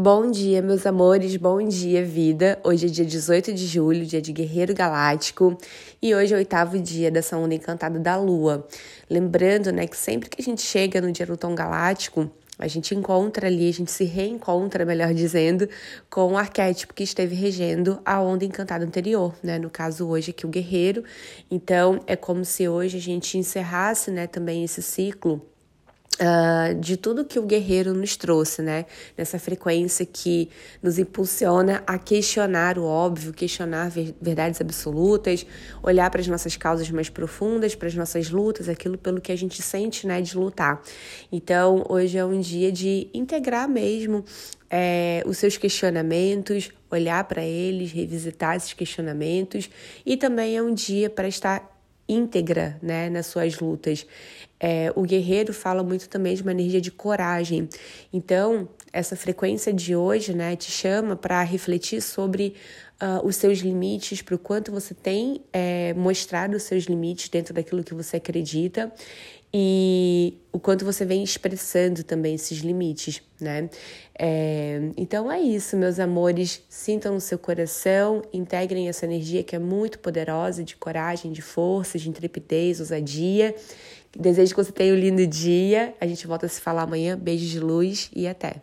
Bom dia, meus amores, bom dia, vida. Hoje é dia 18 de julho, dia de Guerreiro Galáctico, e hoje é o oitavo dia dessa onda encantada da Lua. Lembrando, né, que sempre que a gente chega no dia do Tom Galáctico, a gente encontra ali, a gente se reencontra, melhor dizendo, com o arquétipo que esteve regendo a onda encantada anterior, né? No caso, hoje aqui o guerreiro. Então, é como se hoje a gente encerrasse, né, também esse ciclo Uh, de tudo que o guerreiro nos trouxe, né? Nessa frequência que nos impulsiona a questionar o óbvio, questionar ver verdades absolutas, olhar para as nossas causas mais profundas, para as nossas lutas, aquilo pelo que a gente sente, né, de lutar. Então, hoje é um dia de integrar mesmo é, os seus questionamentos, olhar para eles, revisitar esses questionamentos, e também é um dia para estar íntegra né, nas suas lutas. É, o guerreiro fala muito também de uma energia de coragem. Então, essa frequência de hoje né, te chama para refletir sobre uh, os seus limites, para o quanto você tem é, mostrado os seus limites dentro daquilo que você acredita e o quanto você vem expressando também esses limites, né? É, então é isso, meus amores. Sintam no seu coração, integrem essa energia que é muito poderosa de coragem, de força, de intrepidez, ousadia. Desejo que você tenha um lindo dia. A gente volta a se falar amanhã. Beijos de luz e até.